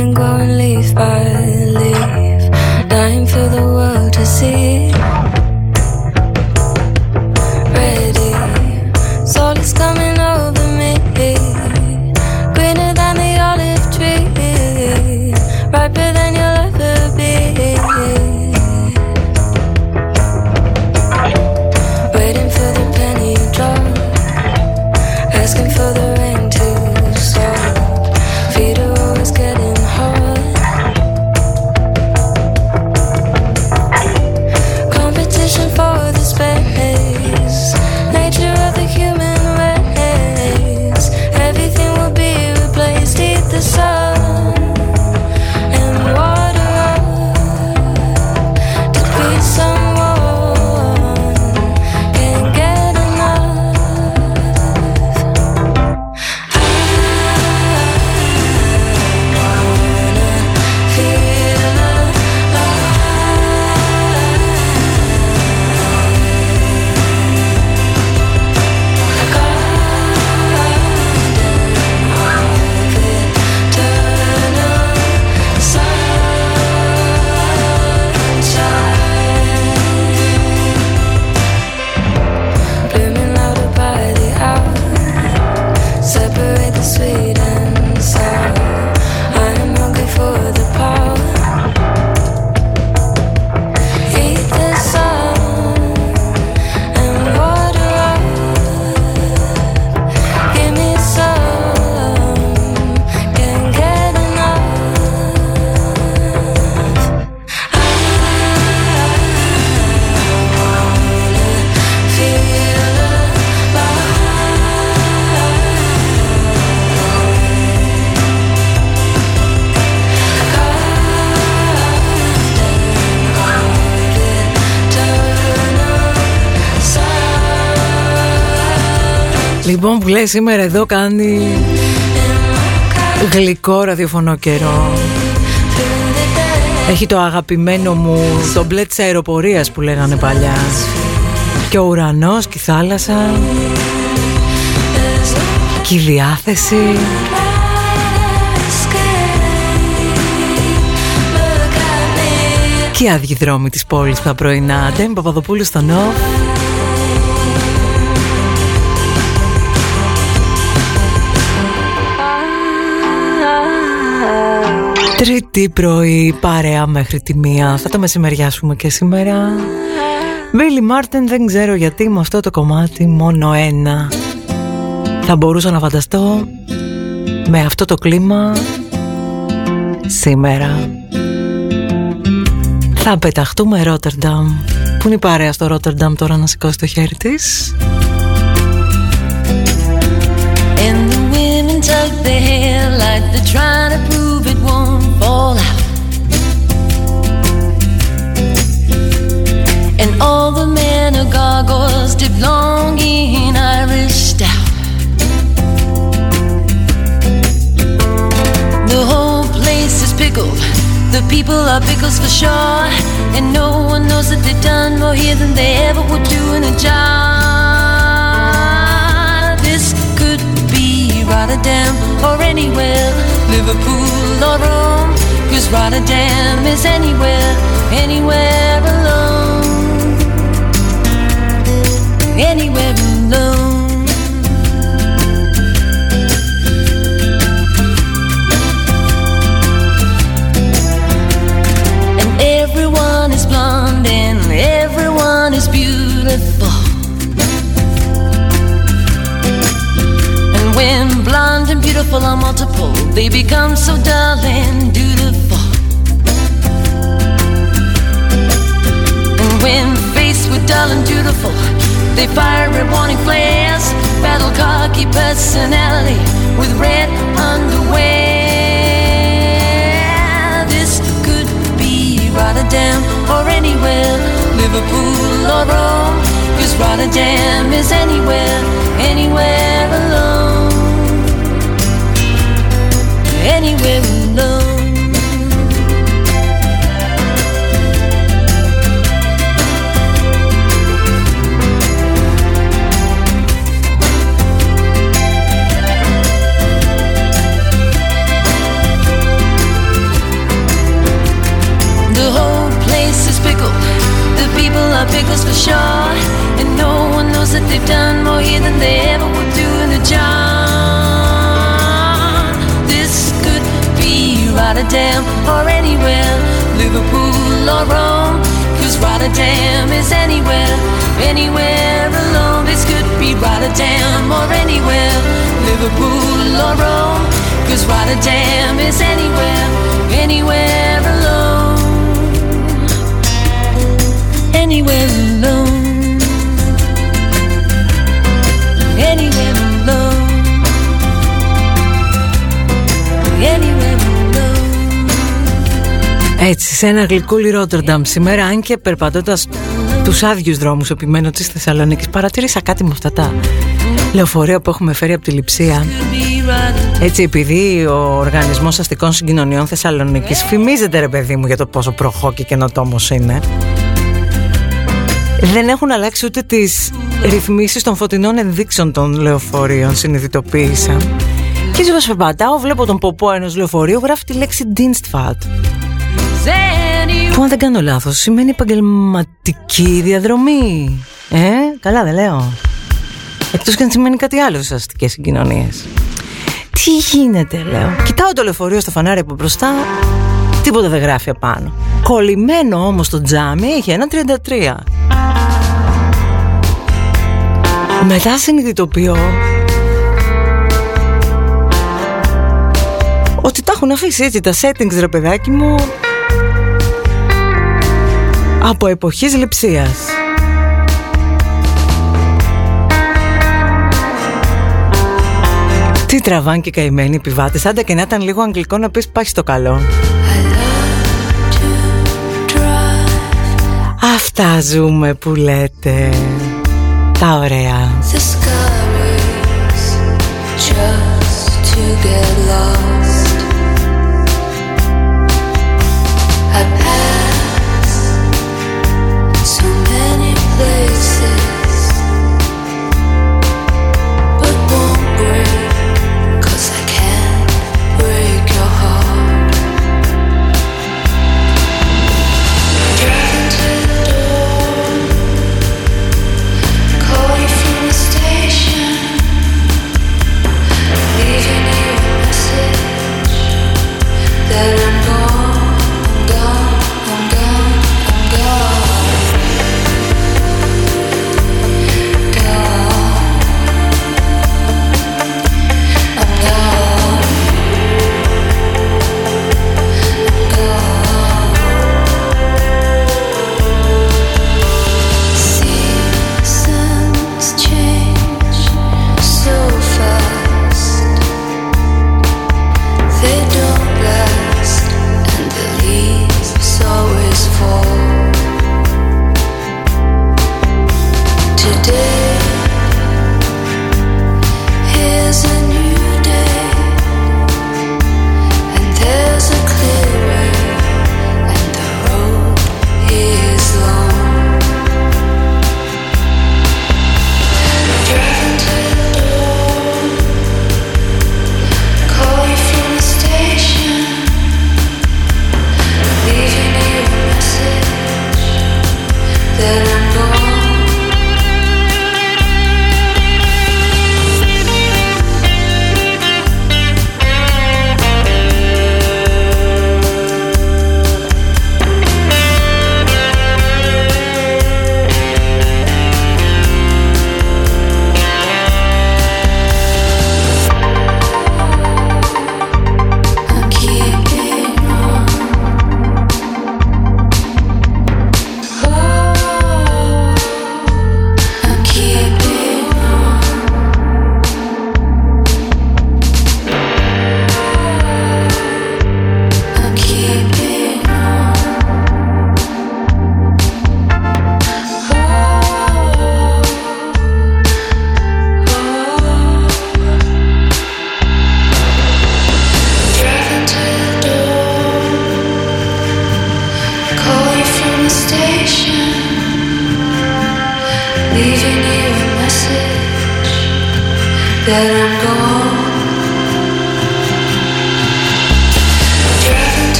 been going leaf by leaf, dying for the world to see. Σήμερα εδώ κάνει γλυκό ραδιοφωνό καιρό. Έχει το αγαπημένο μου το μπλε της αεροπορίας που λέγανε παλιά. Και ο ουρανός και η θάλασσα. Και η διάθεση. Και οι άδειοι δρόμοι της πόλης τα πρωινά Ντέμι Παπαδοπούλου στο νοφ Τρίτη πρωί παρέα μέχρι τη μία. Θα το μεσημεριάσουμε και σήμερα. Μπίλι Μάρτεν δεν ξέρω γιατί με αυτό το κομμάτι μόνο ένα. Θα μπορούσα να φανταστώ με αυτό το κλίμα σήμερα. Θα πεταχτούμε Ρότερνταμ Πού είναι η παρέα στο Ρότερνταμ τώρα να σηκώσει το χέρι της. And the women tug their hair like they're trying to all the men are gargoyles dip long in Irish stout. The whole place is pickled. The people are pickles for sure. And no one knows that they've done more here than they ever would do in a jar. This could be Rotterdam or anywhere, Liverpool or Rome. Cause Rotterdam is anywhere, anywhere alone. Anywhere alone. And everyone is blonde and everyone is beautiful. And when blonde and beautiful are multiple, they become so dull and dutiful. And when faced with dull and dutiful, they fire at warning flares, battle cocky personality with red underwear. This could be Rotterdam or anywhere, Liverpool or Rome. Cause Rotterdam is anywhere, anywhere alone. Anywhere alone. pickled. The people are pickles for sure. And no one knows that they've done more here than they ever would do in the job. This could be Rotterdam or anywhere, Liverpool or Rome. Cause Rotterdam is anywhere, anywhere alone. This could be Rotterdam or anywhere, Liverpool or Rome. Cause Rotterdam is anywhere, anywhere alone. Anywhere alone. Anywhere alone. Anywhere alone. Έτσι, σε ένα γλυκούλι Ρότερνταμ σήμερα, αν και περπατώντας τους άδειους δρόμους επιμένω της Θεσσαλονίκης, παρατήρησα κάτι με αυτά τα λεωφορεία που έχουμε φέρει από τη Λιψία. Έτσι, επειδή ο Οργανισμός Αστικών Συγκοινωνιών Θεσσαλονίκης φημίζεται ρε παιδί μου για το πόσο προχώ και καινοτόμος είναι, δεν έχουν αλλάξει ούτε τις ρυθμίσεις των φωτεινών ενδείξεων των λεωφορείων, συνειδητοποίησα. Και όσο περπατάω, βλέπω τον ποπό ενός λεωφορείου, γράφει τη λέξη Dienstfahrt. Που αν δεν κάνω λάθος, σημαίνει επαγγελματική διαδρομή. Ε, καλά δεν λέω. Εκτός και αν σημαίνει κάτι άλλο στις αστικές συγκοινωνίες. Τι γίνεται, λέω. Κοιτάω το λεωφορείο στο φανάρι από μπροστά, τίποτα δεν γράφει απάνω. Κολλημένο όμως το τζάμι είχε ένα 33. Μετά συνειδητοποιώ ότι τα έχουν αφήσει έτσι τα settings ρε παιδάκι μου από εποχής λειψίας. Τι τραβάν και καημένοι επιβάτες Άντε και να ήταν λίγο αγγλικό να πεις πάει στο καλό Αυτά ζούμε που λέτε Τα ωραία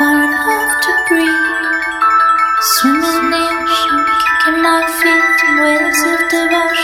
far enough to breathe. Swimming in, kicking my feet in waves of devotion.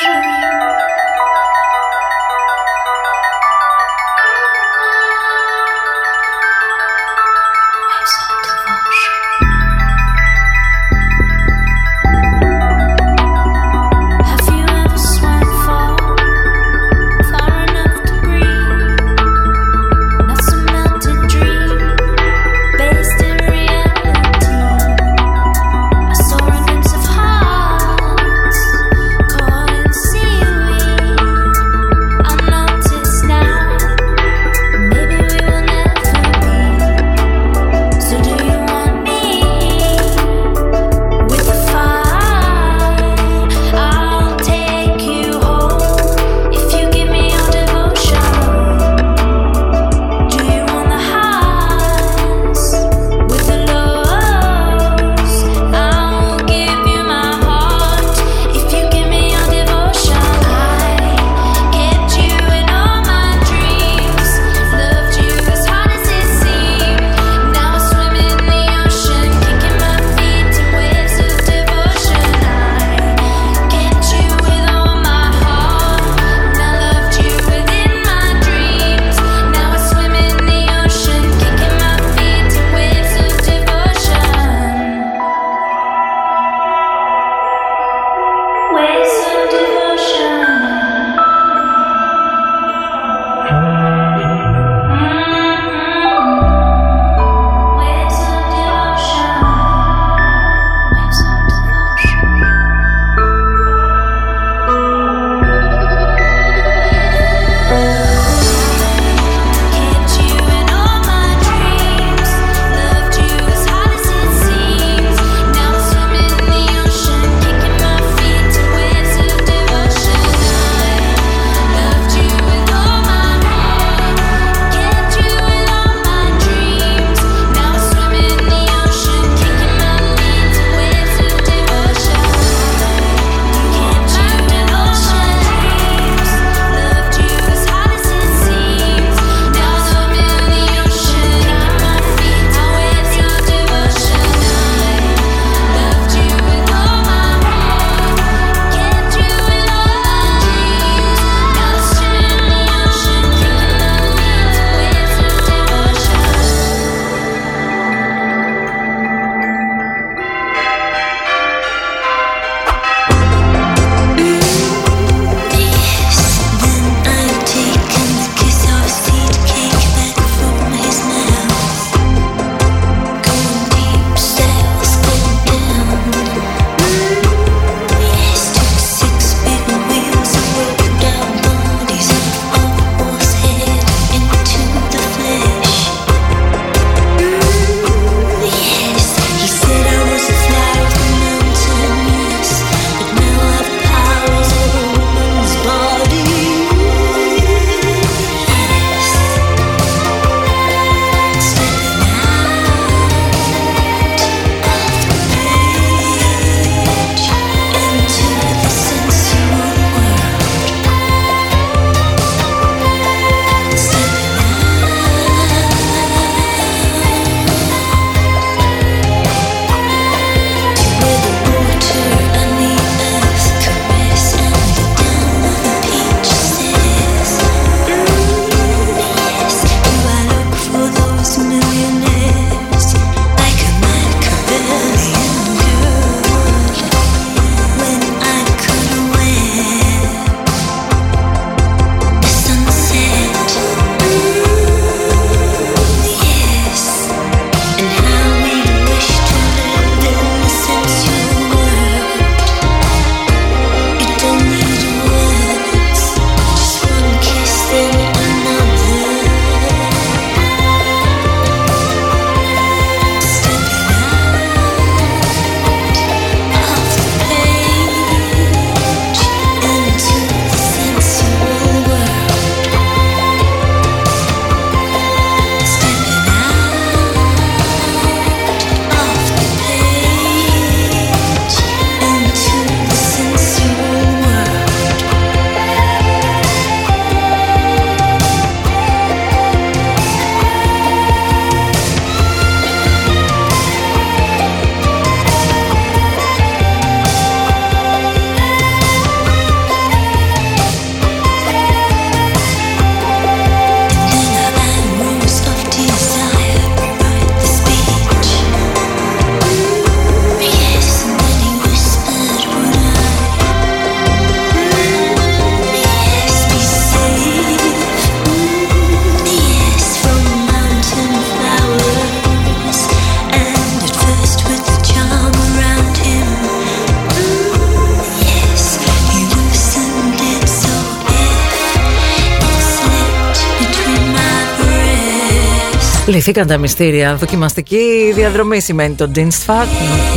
Λυθήκαν τα μυστήρια. Δοκιμαστική διαδρομή σημαίνει το Dinstfart.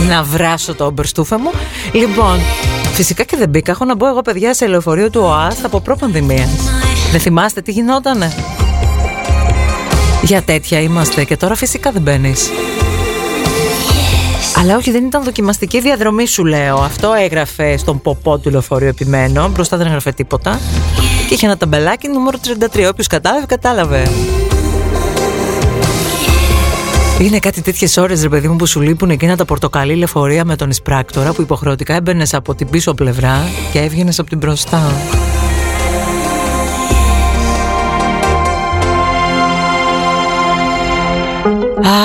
Να βράσω το μπερστούφε μου. Λοιπόν, φυσικά και δεν μπήκα. Έχω να μπω εγώ, παιδιά, σε λεωφορείο του ΟΑΣ από προ-πανδημία. Δεν θυμάστε τι γινότανε; Για τέτοια είμαστε και τώρα φυσικά δεν μπαίνεις. Αλλά όχι, δεν ήταν δοκιμαστική διαδρομή, σου λέω. Αυτό έγραφε στον ποπό του λεωφορείου επιμένω. Μπροστά δεν έγραφε τίποτα. Και είχε ένα ταμπελάκι νούμερο 33. Όποιος κατάλαβε, κατάλαβε. Είναι κάτι τέτοιες ώρες, ρε παιδί μου, που σου λείπουν εκείνα τα πορτοκαλί λεωφορεία με τον εισπράκτορα που υποχρεωτικά έμπαινες από την πίσω πλευρά και έβγαινες από την μπροστά.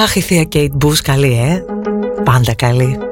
Αχ, η θεία Κέιτ Μπούς καλή, ε. Πάντα καλή.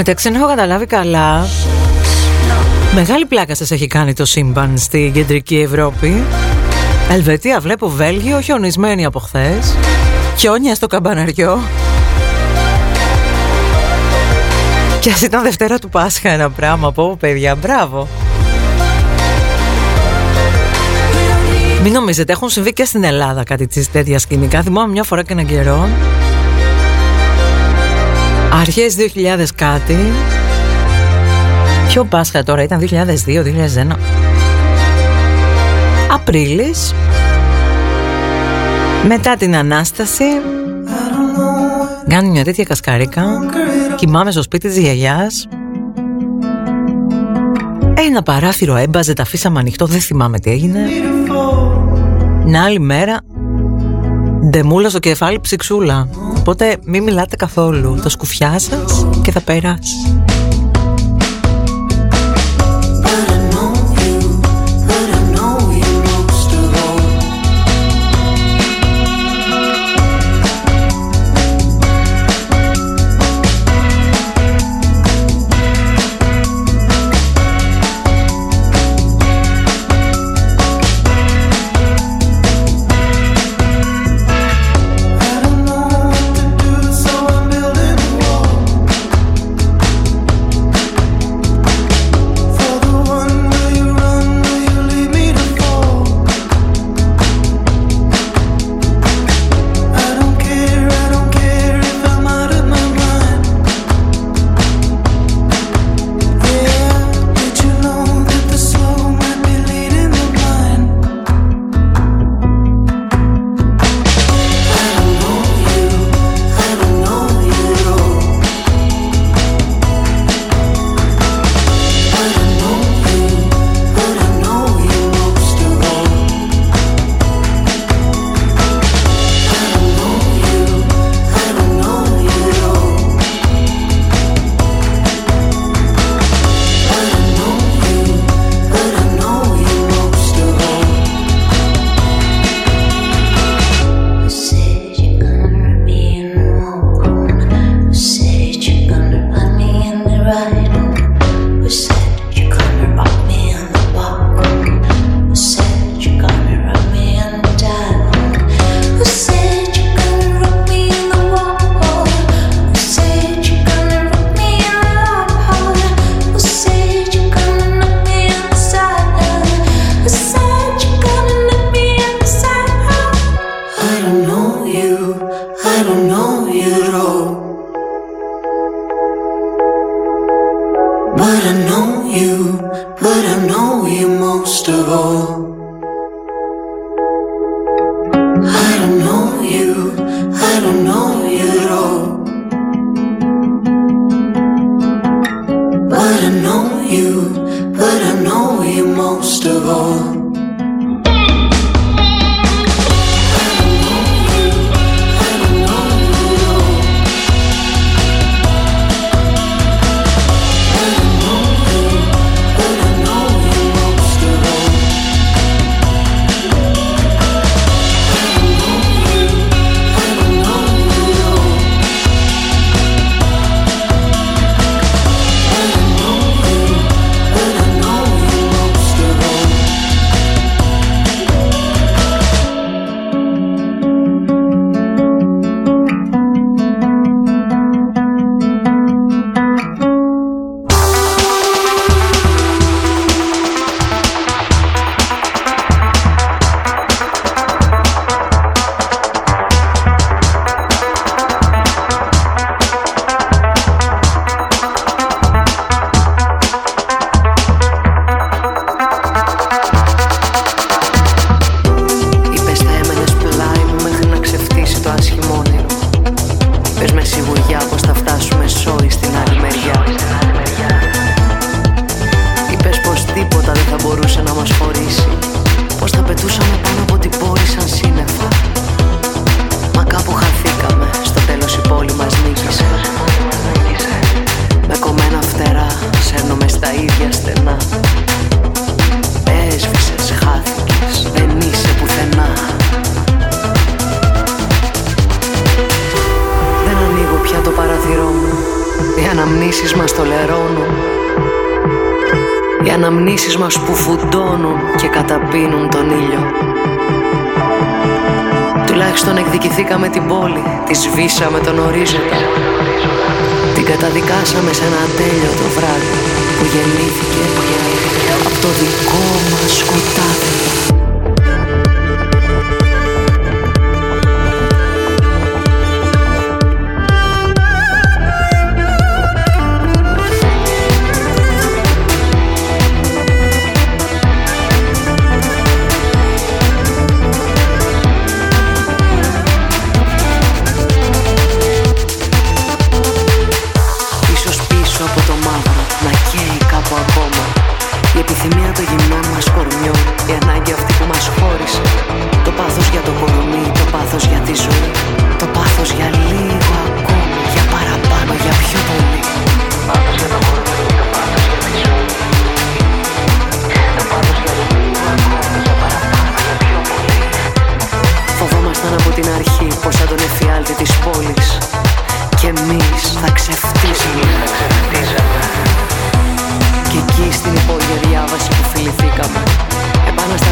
Στο μεταξύ, έχω καταλάβει καλά, μεγάλη πλάκα σας έχει κάνει το σύμπαν στη κεντρική Ευρώπη. Ελβετία βλέπω Βέλγιο, χιονισμένη από χθες. Χιόνια στο καμπαναριό. Και ας ήταν Δευτέρα του Πάσχα ένα πράγμα, πω παιδιά, μπράβο. Μην νομίζετε, έχουν συμβεί και στην Ελλάδα κάτι τέτοια σκηνικά. Θυμάμαι μια φορά και έναν καιρό. Αρχές 2000 κάτι. Ποιο Πάσχα τώρα, ήταν 2002-2001. Απρίλης. Μετά την Ανάσταση. Κάνει μια τέτοια κασκαρίκα. Κοιμάμαι στο σπίτι της γιαγιάς. Ένα παράθυρο έμπαζε, τα αφήσαμε ανοιχτό, δεν θυμάμαι τι έγινε. Την άλλη μέρα ντεμούλα στο κεφάλι ψυξούλα Οπότε μην μιλάτε καθόλου. Τα σκουφιά σας και θα περάσει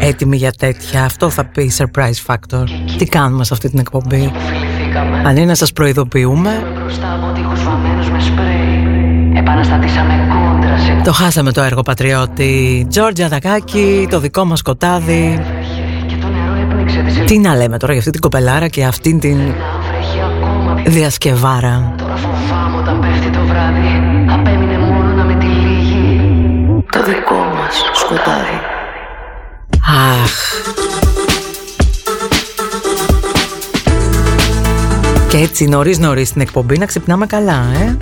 έτοιμοι για τέτοια. Αυτό θα πει surprise factor. Τι κάνουμε σε αυτή την εκπομπή; Αν είναι να σας προειδοποιούμε. Το χάσαμε το έργο πατριώτη. Τζόρτζια Δακάκη, το δικό μας σκοτάδι. Τι να λέμε τώρα για αυτή την κοπελάρα και αυτήν την διασκευάρα. Τώρα φοβάμαι όταν πέφτει το βράδυ το δικό μας σκοτάδι. Αχ. Και έτσι νωρίς νωρίς στην εκπομπή να ξυπνάμε καλά, ε.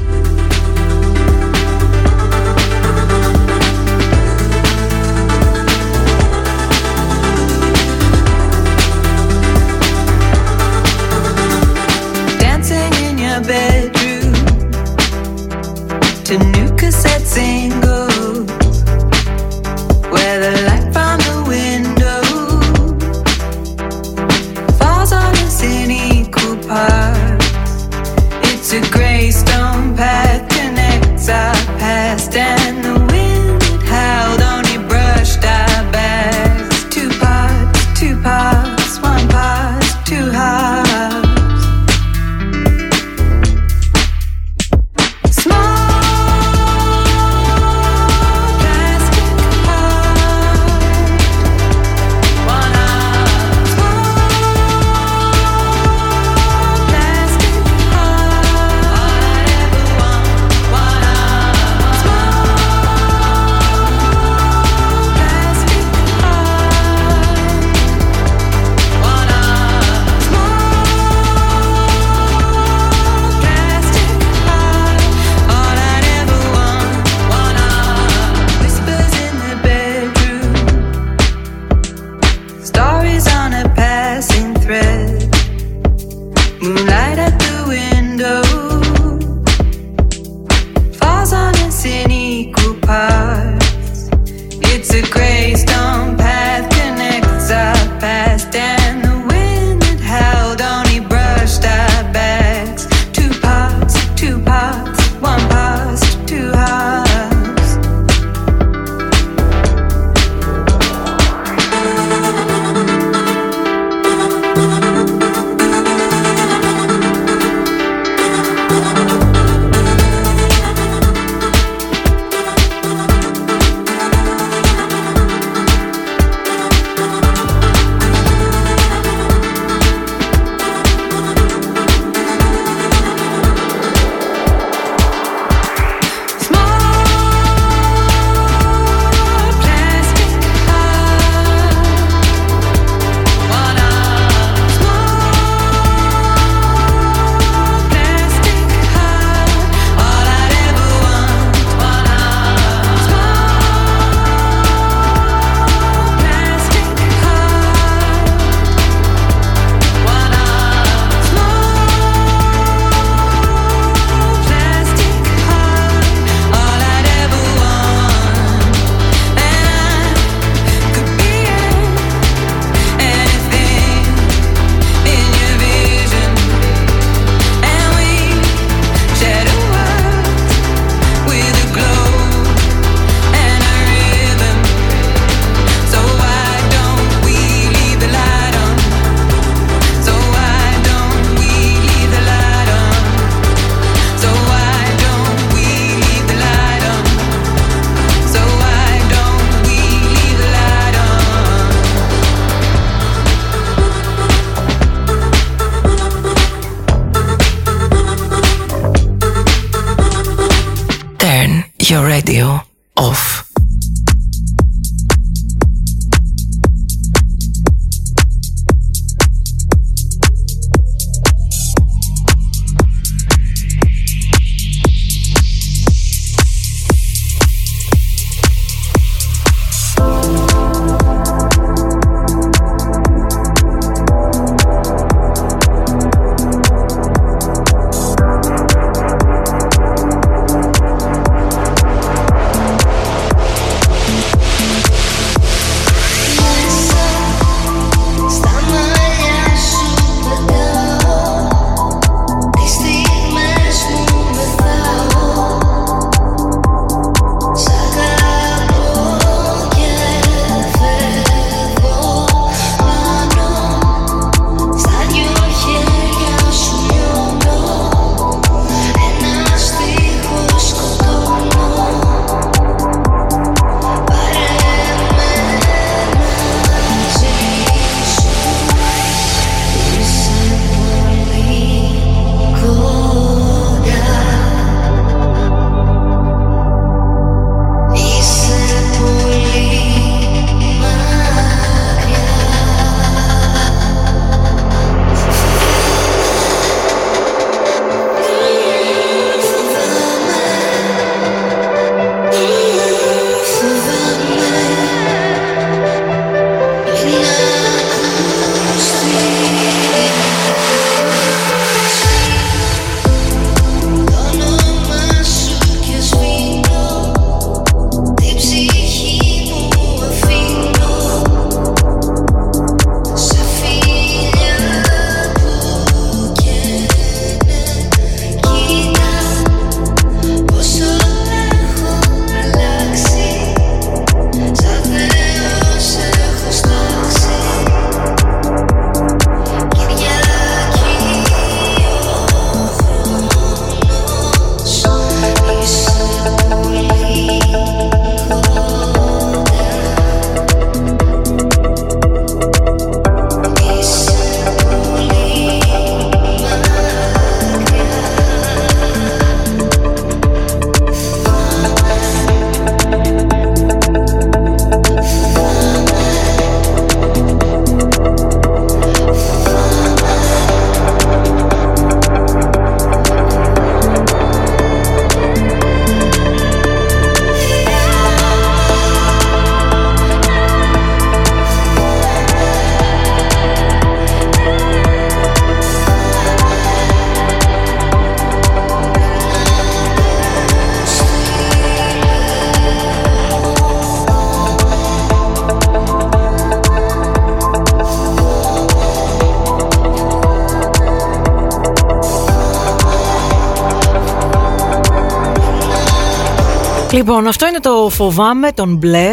Λοιπόν, αυτό είναι το φοβάμαι, τον μπλε.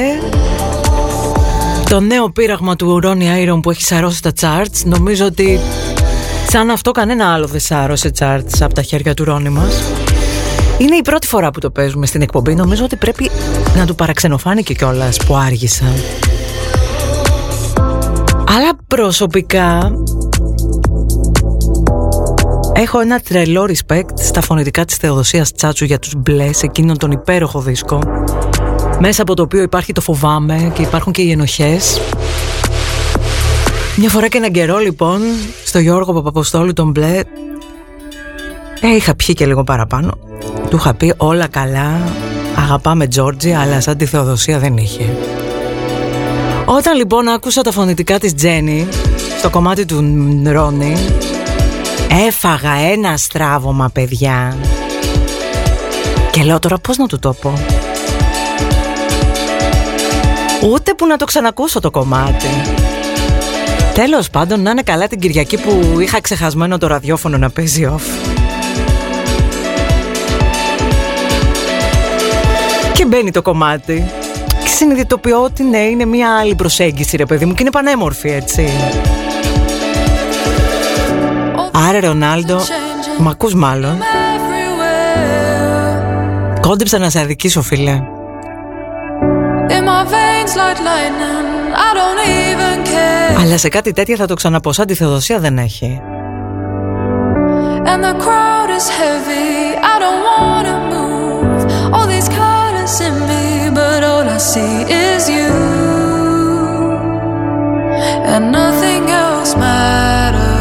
Το νέο πείραγμα του Ronnie Iron που έχει σαρώσει τα charts. Νομίζω ότι σαν αυτό κανένα άλλο δεν σάρωσε charts από τα χέρια του Ronnie μας. Είναι η πρώτη φορά που το παίζουμε στην εκπομπή. Νομίζω ότι πρέπει να του παραξενοφάνηκε κιόλας που άργησα. Αλλά προσωπικά Έχω ένα τρελό respect στα φωνητικά της Θεοδοσίας Τσάτσου για τους μπλες σε εκείνον τον υπέροχο δίσκο. Μέσα από το οποίο υπάρχει το φοβάμαι και υπάρχουν και οι ενοχές. Μια φορά και έναν καιρό λοιπόν στο Γιώργο Παπαποστόλου τον μπλε ε, είχα πιει και λίγο παραπάνω. Του είχα πει όλα καλά αγαπάμε Τζόρτζι αλλά σαν τη Θεοδοσία δεν είχε όταν λοιπόν άκουσα τα φωνητικά της Τζέννη στο κομμάτι του Ρόνι Έφαγα ένα στράβωμα παιδιά. Και λέω τώρα πώς να του το πω. Ούτε που να το ξανακούσω το κομμάτι. Τέλος πάντων να είναι καλά την Κυριακή που είχα ξεχασμένο το ραδιόφωνο να παίζει off. Και μπαίνει το κομμάτι. Και συνειδητοποιώ ότι ναι είναι μια άλλη προσέγγιση ρε παιδί μου Και είναι πανέμορφη έτσι Άρε Ρονάλντο, μ' ακούς μάλλον. Κόντεψα να σε αδικήσω φίλε. Αλλά σε κάτι τέτοια θα το ξαναπώ Σαν τη Θεοδοσία δεν έχει. And the crowd is heavy I don't wanna move. All these colors Εδώ,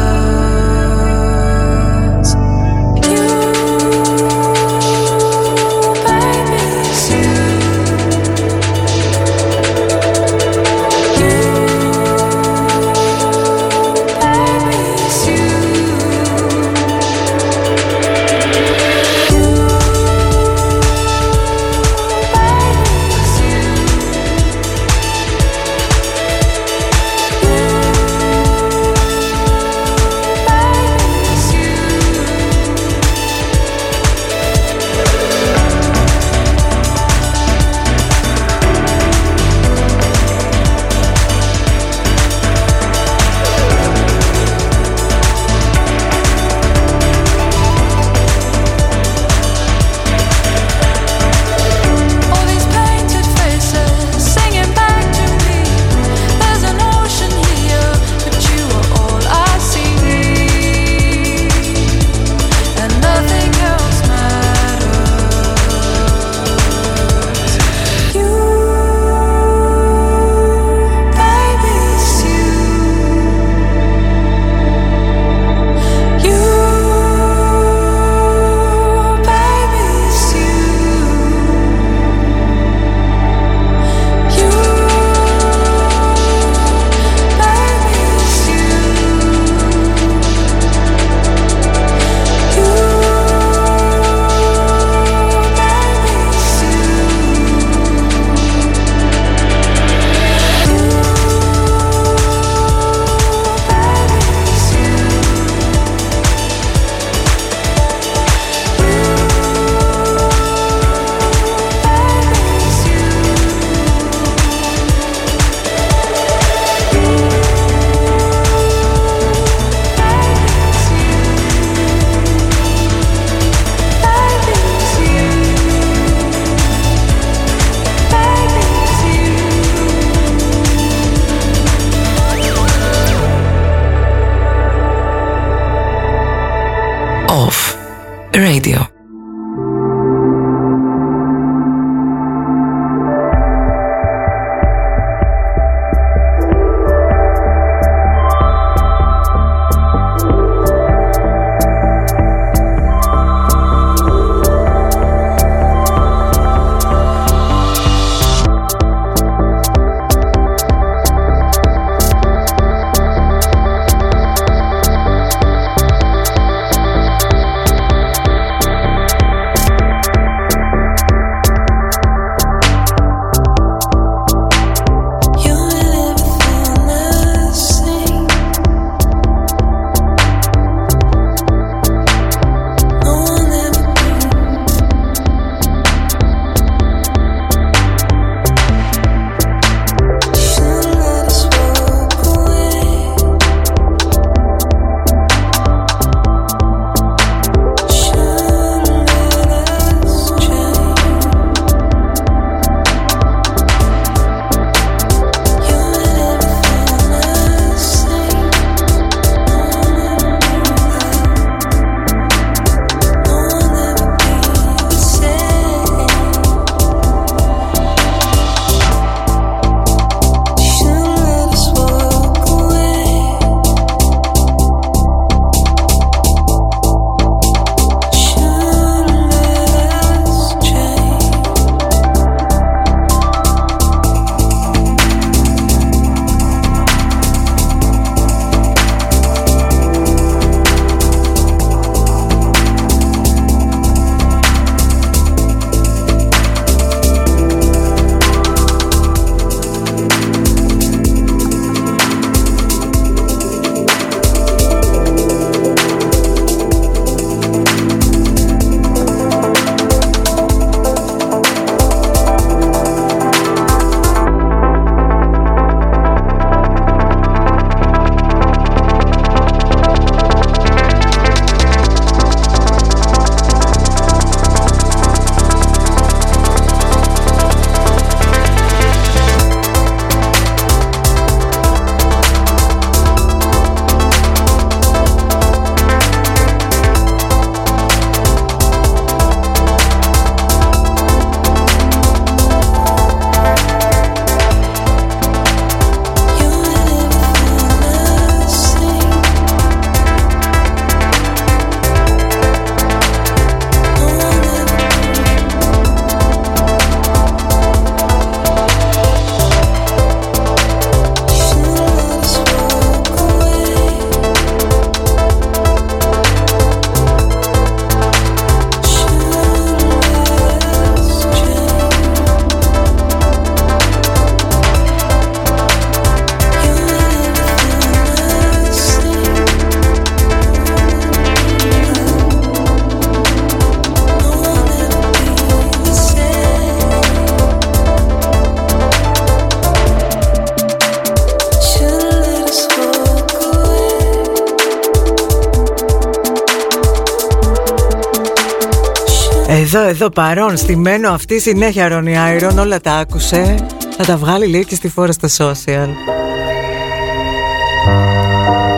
εδώ παρόν, στημένο αυτή συνέχεια Ρόνι Άιρον, όλα τα άκουσε. Θα τα βγάλει λέει και στη φόρα στα social.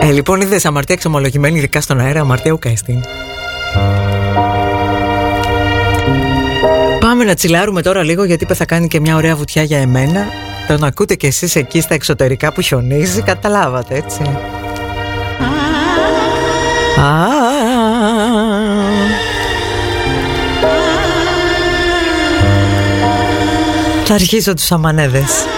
Ε, λοιπόν, είδες αμαρτία εξομολογημένη ειδικά στον αέρα, αμαρτία ουκαίστην. Πάμε να τσιλάρουμε τώρα λίγο γιατί θα κάνει και μια ωραία βουτιά για εμένα. Τον ακούτε κι εσείς εκεί στα εξωτερικά που χιονίζει, καταλάβατε έτσι. Θα αρχίσω τους αμανέδες.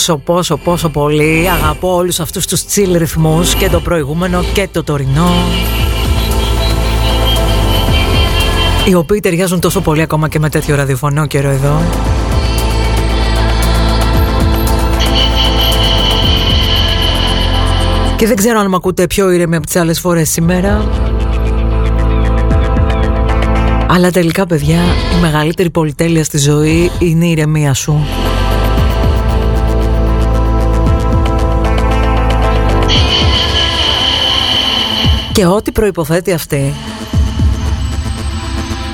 Πόσο πόσο πόσο πολύ αγαπώ όλους αυτούς τους chill ρυθμούς και το προηγούμενο και το τωρινό. Οι οποίοι ταιριάζουν τόσο πολύ ακόμα και με τέτοιο ραδιοφωνό καιρό εδώ. Και δεν ξέρω αν με ακούτε πιο ήρεμη από τις άλλες φορές σήμερα. Αλλά τελικά παιδιά η μεγαλύτερη πολυτέλεια στη ζωή είναι η ηρεμία σου Και ό,τι προϋποθέτει αυτή.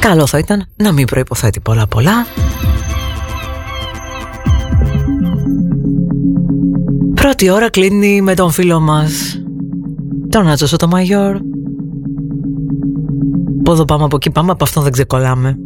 Καλό θα ήταν να μην προϋποθέτει πολλά πολλά. Πρώτη ώρα κλείνει με τον φίλο μας Τον Νάτσο το Μαγιόρ Από εδώ πάμε από εκεί πάμε Από αυτόν δεν ξεκολλάμε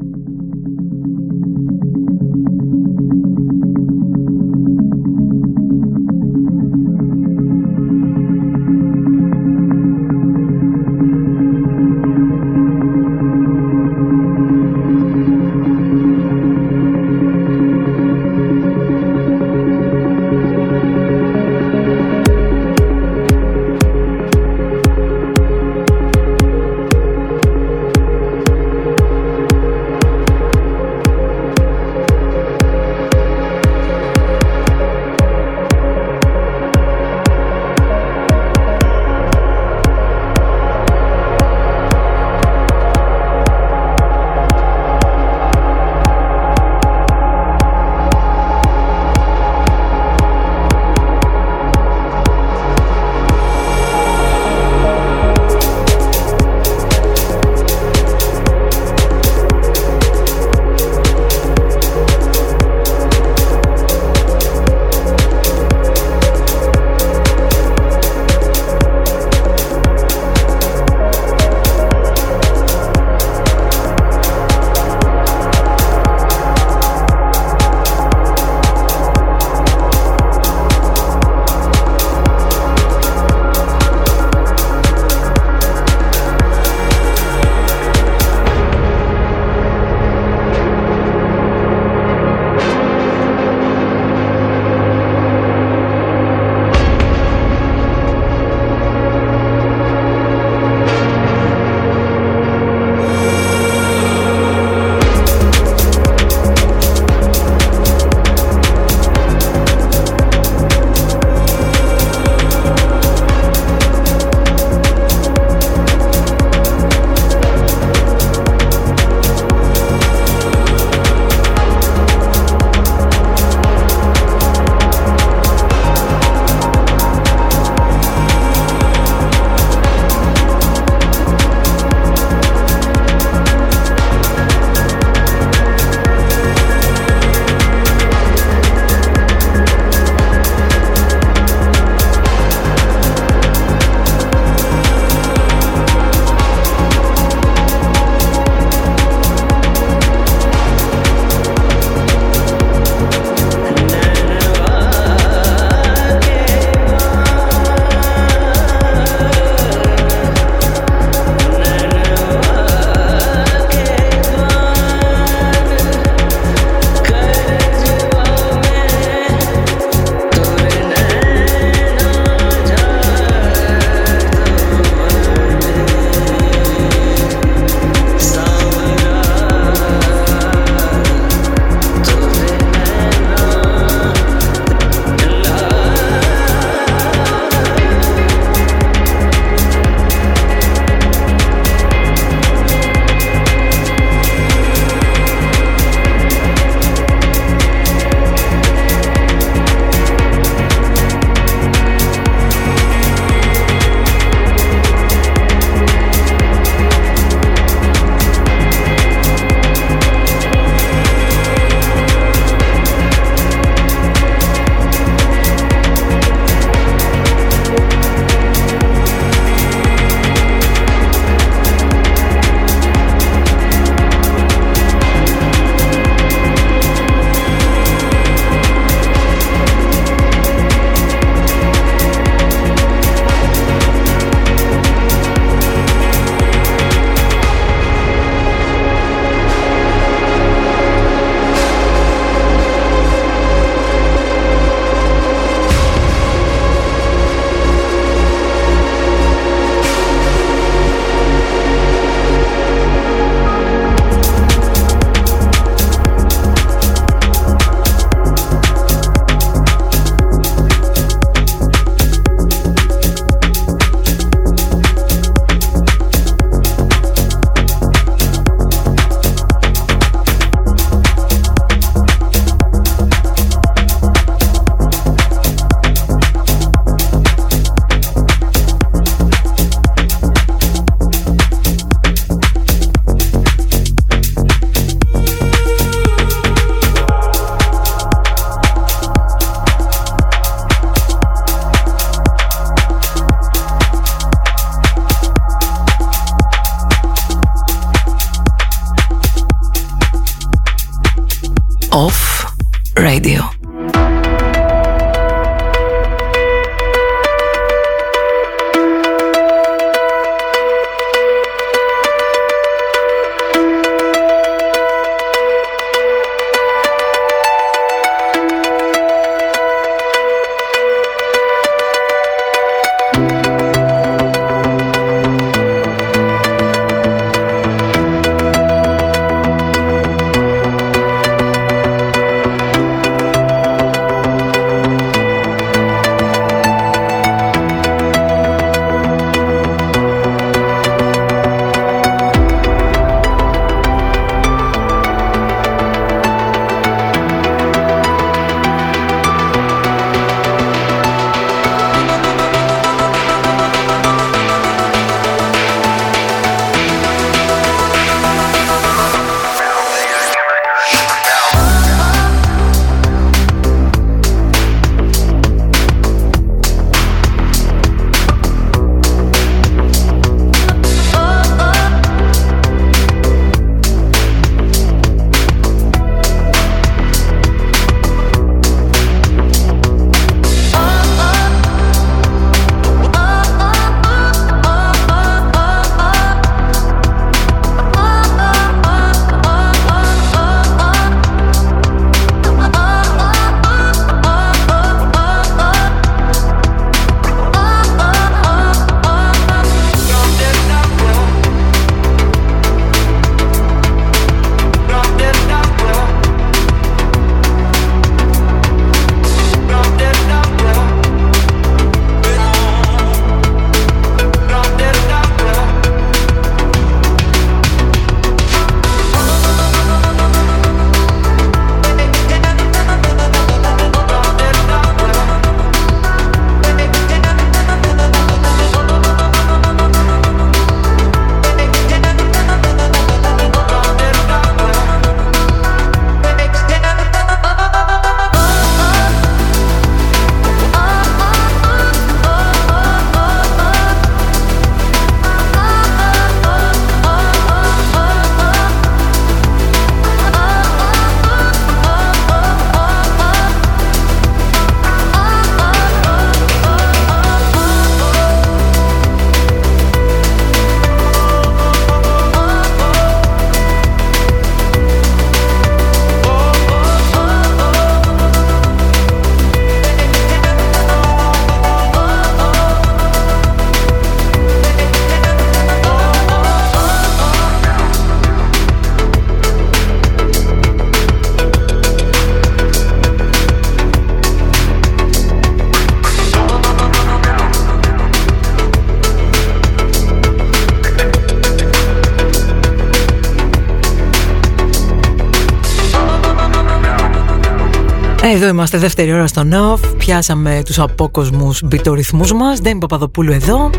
Εδώ είμαστε δεύτερη ώρα στο ΝΟΦ Πιάσαμε τους απόκοσμους μπιτορυθμούς μας. Δεν Παπαδοπούλου εδώ.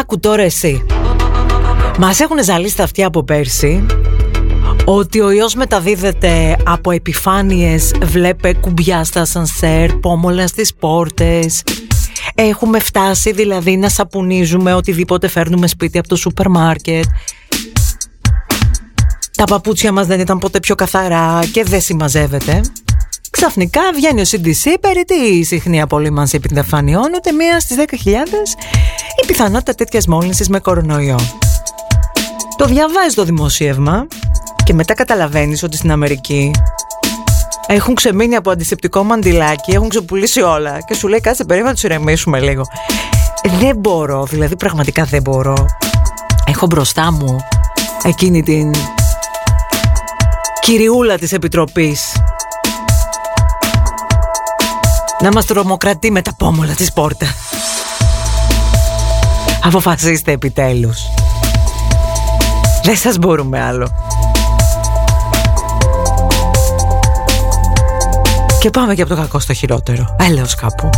Άκου τώρα εσύ. Μας έχουν ζαλίσει τα αυτιά από πέρσι ότι ο ιός μεταδίδεται από επιφάνειες βλέπε κουμπιά στα σανσέρ, πόμολα στις πόρτες. Έχουμε φτάσει δηλαδή να σαπουνίζουμε οτιδήποτε φέρνουμε σπίτι από το σούπερ μάρκετ. Τα παπούτσια μας δεν ήταν ποτέ πιο καθαρά και δεν συμμαζεύεται Ξαφνικά βγαίνει ο CDC περί τη συχνή απολύμανση επιφανειών, ούτε μία στις 10.000 η πιθανότητα τέτοιας μόλυνσης με κορονοϊό. Το διαβάζεις το δημοσίευμα και μετά καταλαβαίνεις ότι στην Αμερική έχουν ξεμείνει από αντισηπτικό μαντιλάκι, έχουν ξεπουλήσει όλα και σου λέει κάτσε περίμενα να τους ηρεμήσουμε λίγο. Δεν μπορώ, δηλαδή πραγματικά δεν μπορώ. Έχω μπροστά μου εκείνη την κυριούλα της Επιτροπής να μας τρομοκρατεί με τα πόμολα της πόρτα. Αποφασίστε επιτέλους. Δεν σας μπορούμε άλλο. Και πάμε και από το κακό στο χειρότερο. Έλεος κάπου.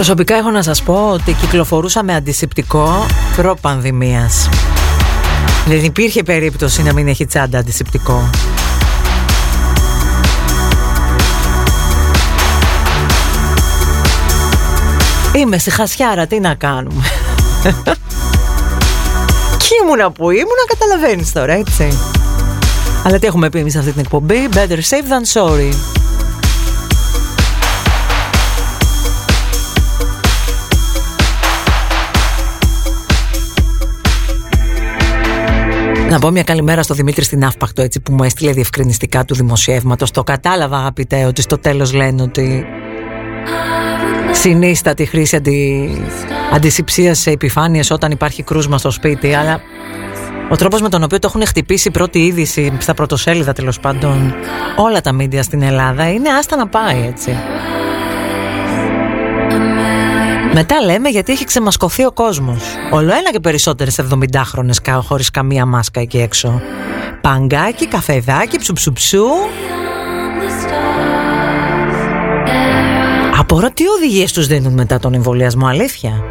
Προσωπικά έχω να σας πω ότι κυκλοφορούσα με αντισηπτικό προ-πανδημίας. Δεν υπήρχε περίπτωση να μην έχει τσάντα αντισηπτικό. Είμαι στη χασιάρα, τι να κάνουμε. Κι ήμουνα που ήμουνα, καταλαβαίνεις τώρα, έτσι. Αλλά τι έχουμε πει εμείς αυτή την εκπομπή, better safe than sorry. Να πω μια καλημέρα στο Δημήτρη στην Αύπακτο έτσι που μου έστειλε διευκρινιστικά του δημοσιεύματος. Το κατάλαβα αγαπητέ ότι στο τέλος λένε ότι συνίστατη χρήση αντι... αντισηψίας σε επιφάνειες όταν υπάρχει κρούσμα στο σπίτι αλλά ο τρόπος με τον οποίο το έχουν χτυπήσει πρώτη είδηση στα πρωτοσέλιδα τέλος πάντων όλα τα μίντια στην Ελλάδα είναι άστα να πάει έτσι. Μετά λέμε γιατί έχει ξεμασκοθεί ο κόσμος. Όλο ένα και περισσότερες 70χρονες χωρίς καμία μάσκα εκεί έξω. Παγκάκι, καφεδάκι, ψουψουψού. Απορώ τι οδηγίες τους δίνουν μετά τον εμβολιασμό, αλήθεια.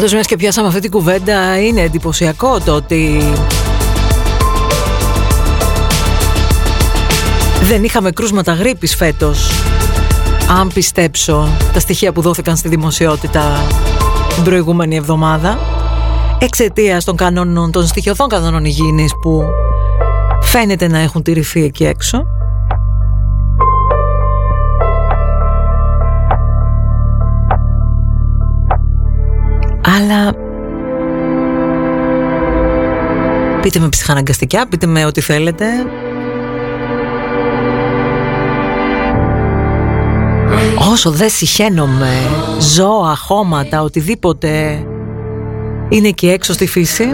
Πάντως μιας και πιάσαμε αυτή την κουβέντα είναι εντυπωσιακό το ότι δεν είχαμε κρούσματα γρήπης φέτος. Αν πιστέψω τα στοιχεία που δόθηκαν στη δημοσιότητα την προηγούμενη εβδομάδα εξαιτίας των κανόνων, των στοιχειωθών κανόνων υγιεινής που φαίνεται να έχουν τηρηθεί εκεί έξω Αλλά πείτε με ψυχαναγκαστικά, πείτε με ό,τι θέλετε. Όσο δεν συχαίνομαι, ζώα, χώματα, οτιδήποτε είναι εκεί έξω στη φύση.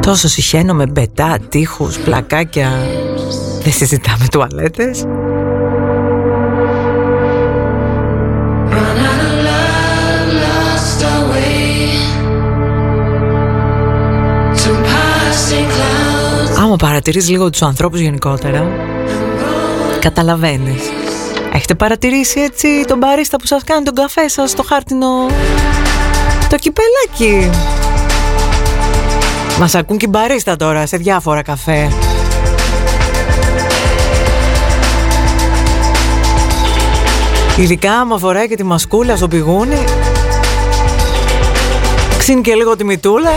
Τόσο συχαίνομαι μπετά, τείχους, πλακάκια. Δεν συζητάμε τουαλέτες Άμα παρατηρείς λίγο τους ανθρώπους γενικότερα. Καταλαβαίνεις. Έχετε παρατηρήσει έτσι τον μπαρίστα που σας κάνει τον καφέ σας στο χάρτινο Το κυπελάκι; Μας ακούν και μπαρίστα τώρα σε διάφορα καφέ. Ειδικά άμα φοράει και τη μασκούλα στο πηγούνι. Ξύνει και λίγο τη μητούλα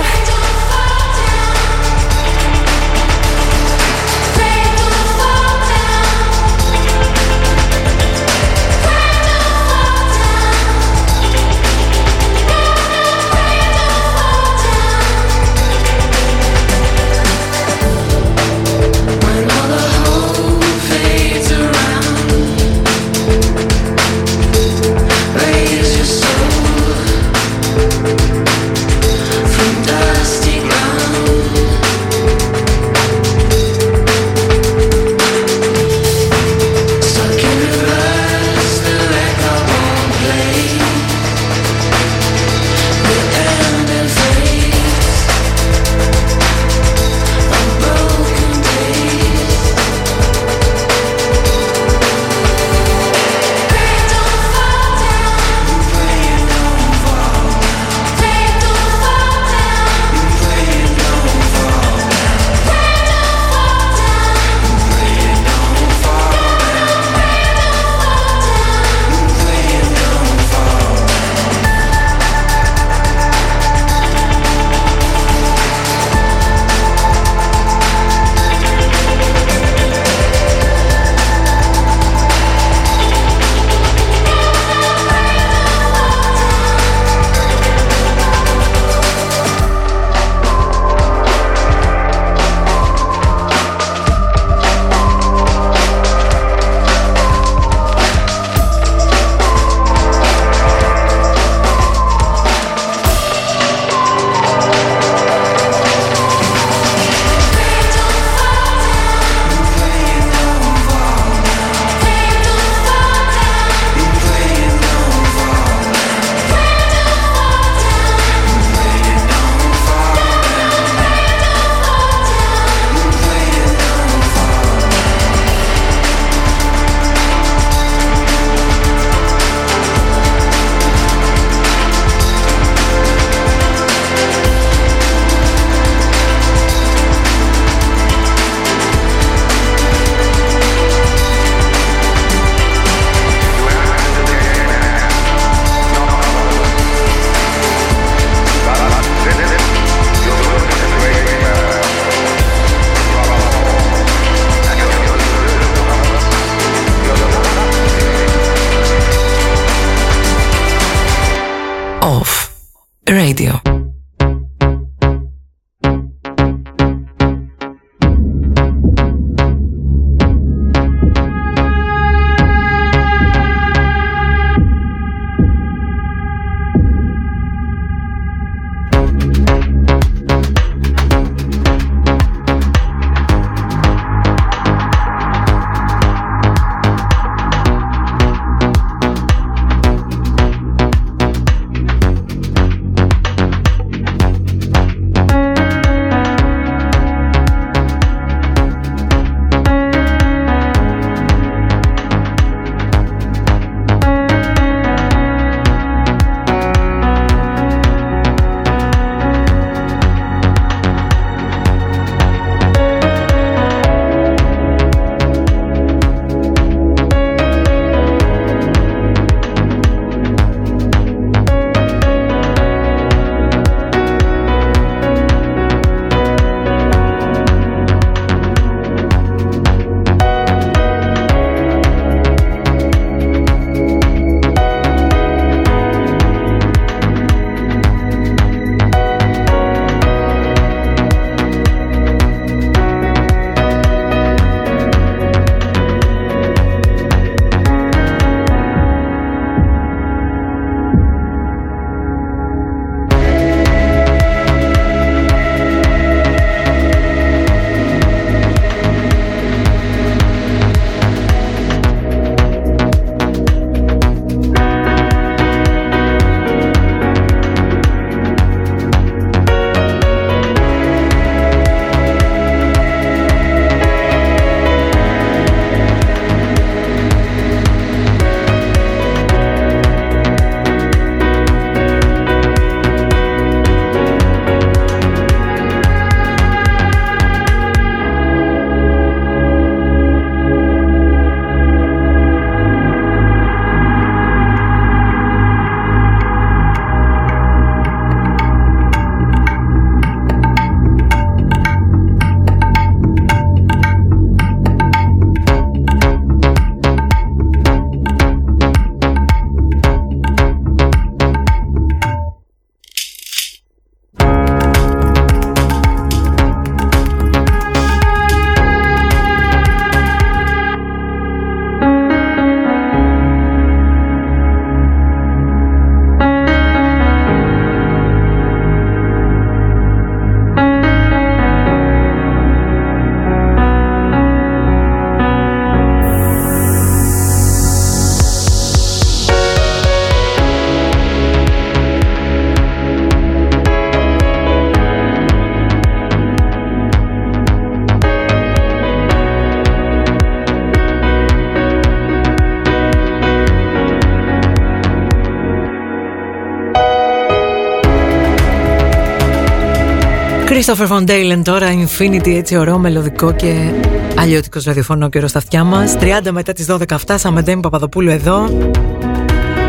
Christopher Von τώρα, Infinity, έτσι ωραίο, μελωδικό και αλλιώτικος ραδιοφωνό καιρό στα αυτιά μας. 30 μετά τις 12 φτάσαμε, Ντέμι Παπαδοπούλου εδώ.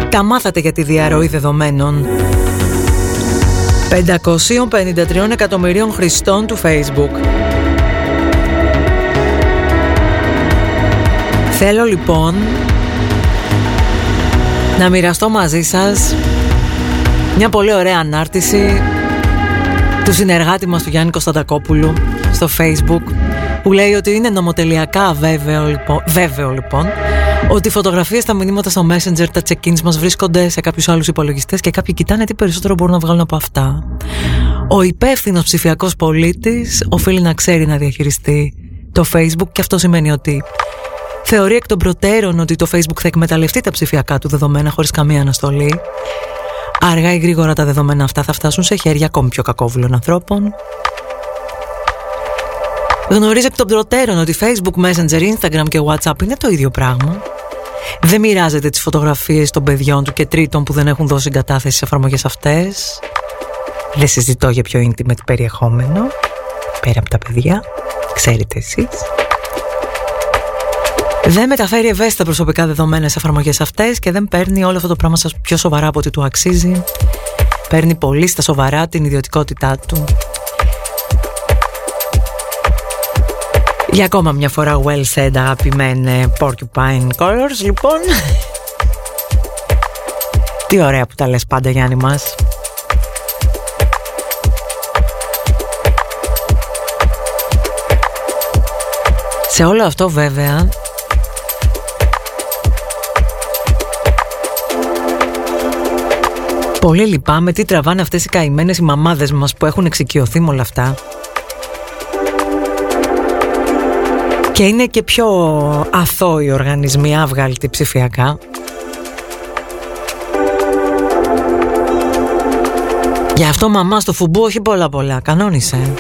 Τα μάθατε για τη διαρροή δεδομένων. 553 εκατομμυρίων χρηστών του Facebook. Θέλω λοιπόν να μοιραστώ μαζί σας μια πολύ ωραία ανάρτηση του συνεργάτη μας του Γιάννη Κωνσταντακόπουλου στο facebook που λέει ότι είναι νομοτελειακά βέβαιο λοιπόν, βέβαιο, λοιπόν ότι οι φωτογραφίες, τα μηνύματα στο messenger, τα check-ins μας βρίσκονται σε κάποιους άλλους υπολογιστές και κάποιοι κοιτάνε τι περισσότερο μπορούν να βγάλουν από αυτά. Ο υπεύθυνος ψηφιακός πολίτης οφείλει να ξέρει να διαχειριστεί το facebook και αυτό σημαίνει ότι θεωρεί εκ των προτέρων ότι το facebook θα εκμεταλλευτεί τα ψηφιακά του δεδομένα χωρίς καμία αναστολή Αργά ή γρήγορα τα δεδομένα αυτά θα φτάσουν σε χέρια ακόμη πιο κακόβουλων ανθρώπων. Γνωρίζει εκ των προτέρων ότι Facebook, Messenger, Instagram και WhatsApp είναι το ίδιο πράγμα. Δεν μοιράζεται τις φωτογραφίες των παιδιών του και τρίτων που δεν έχουν δώσει εγκατάθεση σε εφαρμογές αυτές. Δεν συζητώ για πιο intimate περιεχόμενο, πέρα από τα παιδιά, ξέρετε εσείς. Δεν μεταφέρει ευαίσθητα προσωπικά δεδομένα σε εφαρμογές αυτές και δεν παίρνει όλο αυτό το πράγμα σας πιο σοβαρά από ό,τι του αξίζει. Παίρνει πολύ στα σοβαρά την ιδιωτικότητά του. Για ακόμα μια φορά well said αγαπημένε Porcupine Colors λοιπόν Τι ωραία που τα λες πάντα Γιάννη μας Σε όλο αυτό βέβαια Πολύ λυπάμαι τι τραβάνε αυτές οι καημένες οι μαμάδες μας που έχουν εξοικειωθεί με όλα αυτά. Και είναι και πιο αθώοι οργανισμοί άβγαλτοι ψηφιακά. Γι' αυτό μαμά στο φουμπού όχι πολλά πολλά, κανόνισε.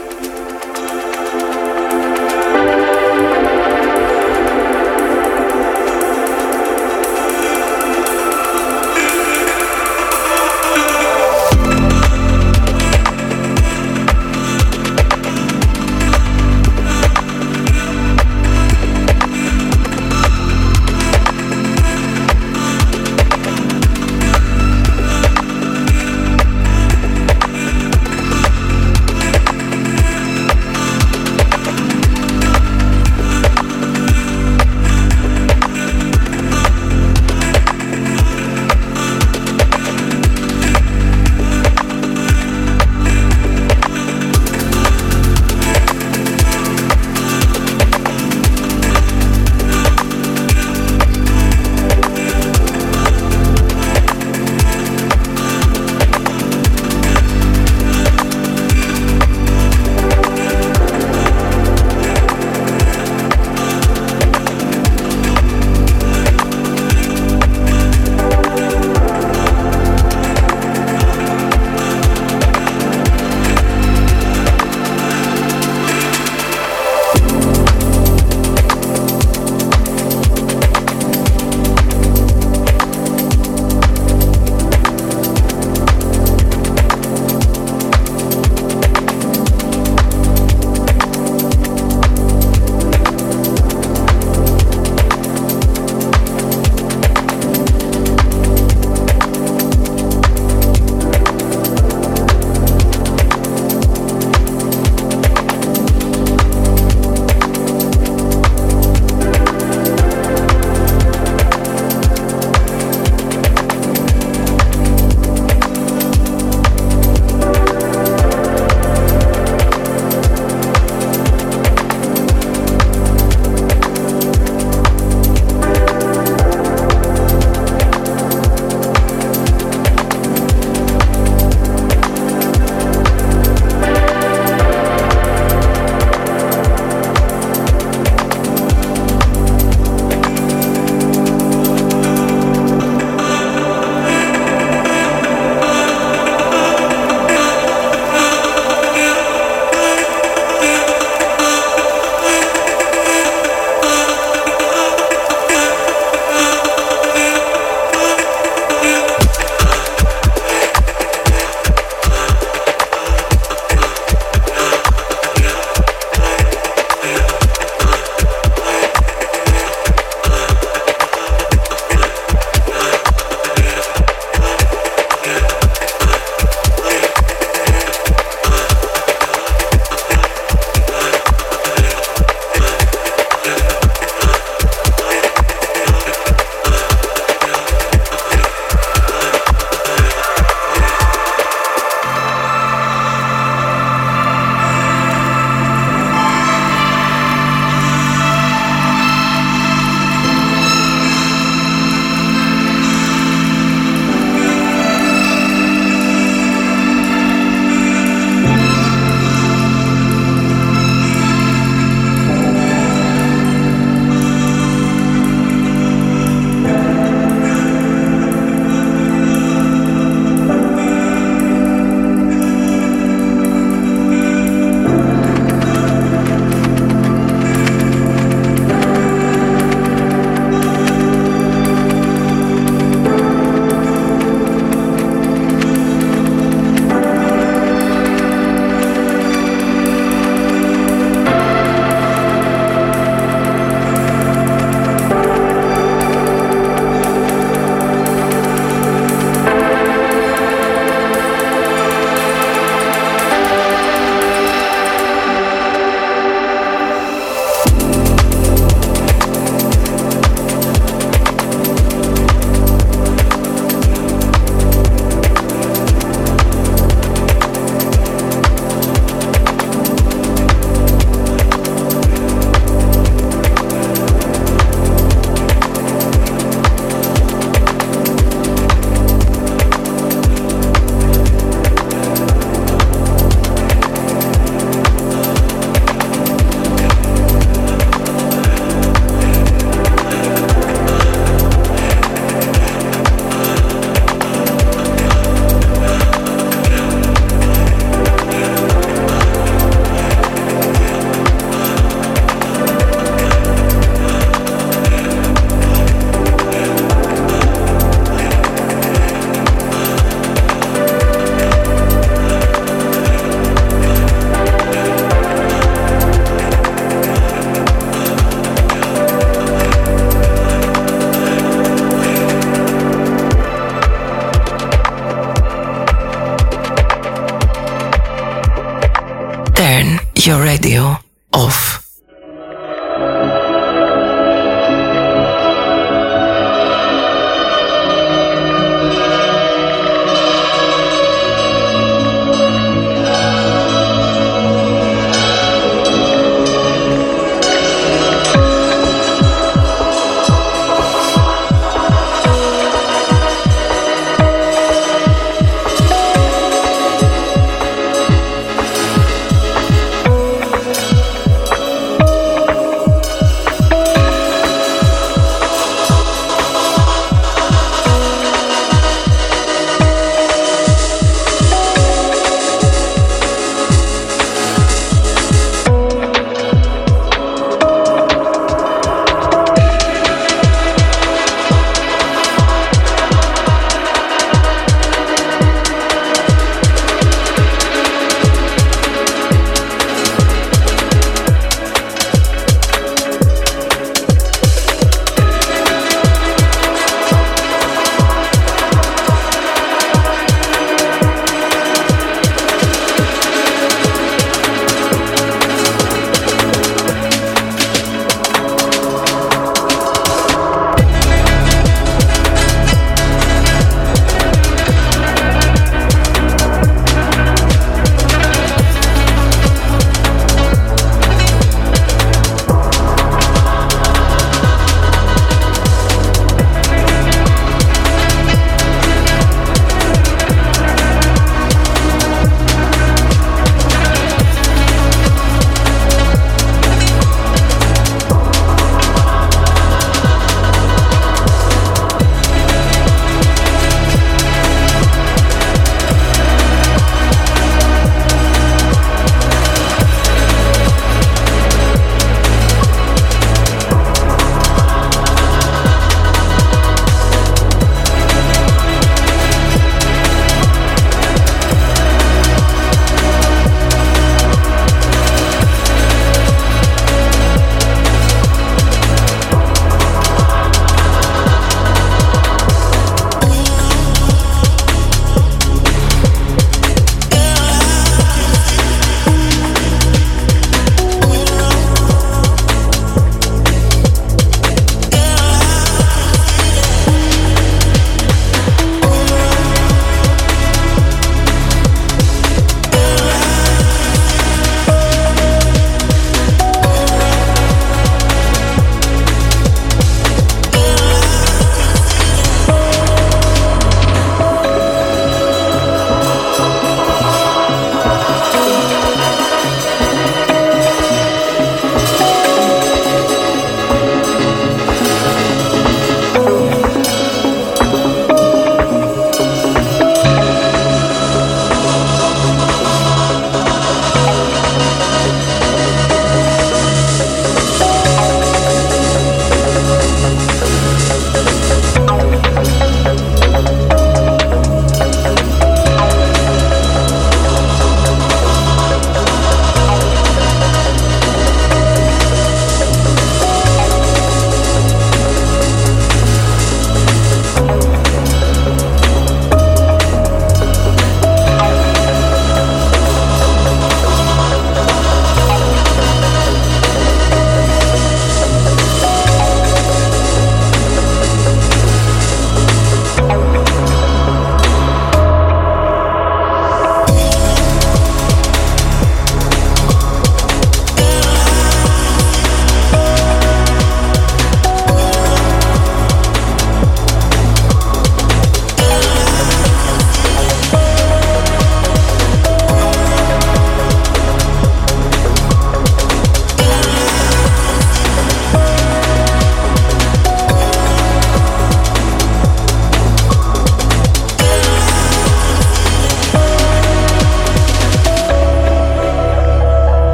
Your radio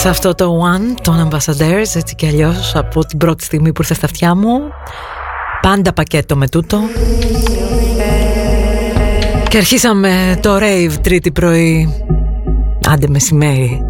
σε αυτό το One των Ambassadors έτσι κι αλλιώς από την πρώτη στιγμή που ήρθε στα αυτιά μου. Πάντα πακέτο με τούτο. Και αρχίσαμε το rave τρίτη πρωί. Άντε μεσημέρι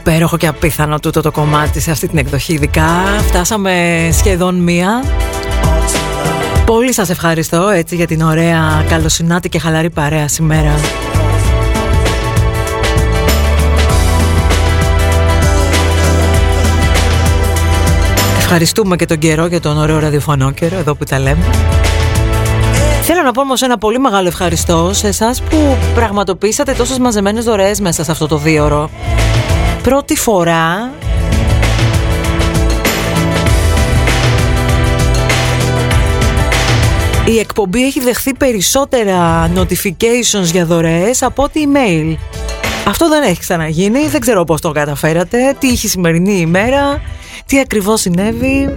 Υπέροχο και απίθανο τούτο το κομμάτι σε αυτή την εκδοχή ειδικά. Φτάσαμε σχεδόν μία. Πολύ σας ευχαριστώ έτσι για την ωραία καλοσυνάτη και χαλαρή παρέα σήμερα. Ευχαριστούμε και τον καιρό για τον ωραίο ραδιοφωνό καιρό εδώ που τα λέμε. Θέλω να πω όμως ένα πολύ μεγάλο ευχαριστώ σε εσάς που πραγματοποιήσατε τόσες μαζεμένες δωρεές μέσα σε αυτό το δίωρο. Πρώτη φορά η εκπομπή έχει δεχθεί περισσότερα notifications για δωρεές από ότι email. Αυτό δεν έχει ξαναγίνει, δεν ξέρω πώς το καταφέρατε, τι είχε η σημερινή ημέρα, τι ακριβώς συνέβη.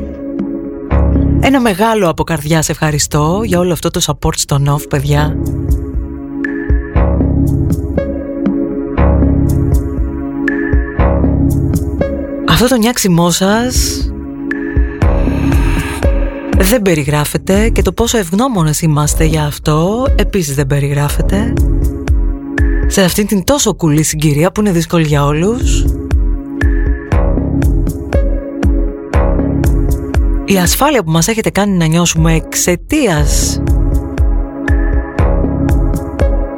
Ένα μεγάλο από καρδιά ευχαριστώ για όλο αυτό το support στο NOV, παιδιά. Αυτό το νιάξιμό σας δεν περιγράφεται και το πόσο ευγνώμονες είμαστε για αυτό επίσης δεν περιγράφεται. Σε αυτήν την τόσο κουλή συγκυρία που είναι δύσκολη για όλους η ασφάλεια που μας έχετε κάνει να νιώσουμε εξαιτίας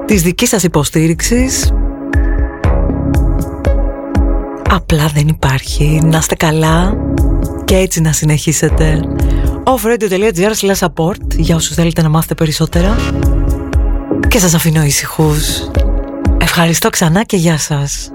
της δικής σας υποστήριξης απλά δεν υπάρχει. Να είστε καλά και έτσι να συνεχίσετε. offradio.gr support για όσους θέλετε να μάθετε περισσότερα και σας αφήνω ησυχούς. Ευχαριστώ ξανά και γεια σας.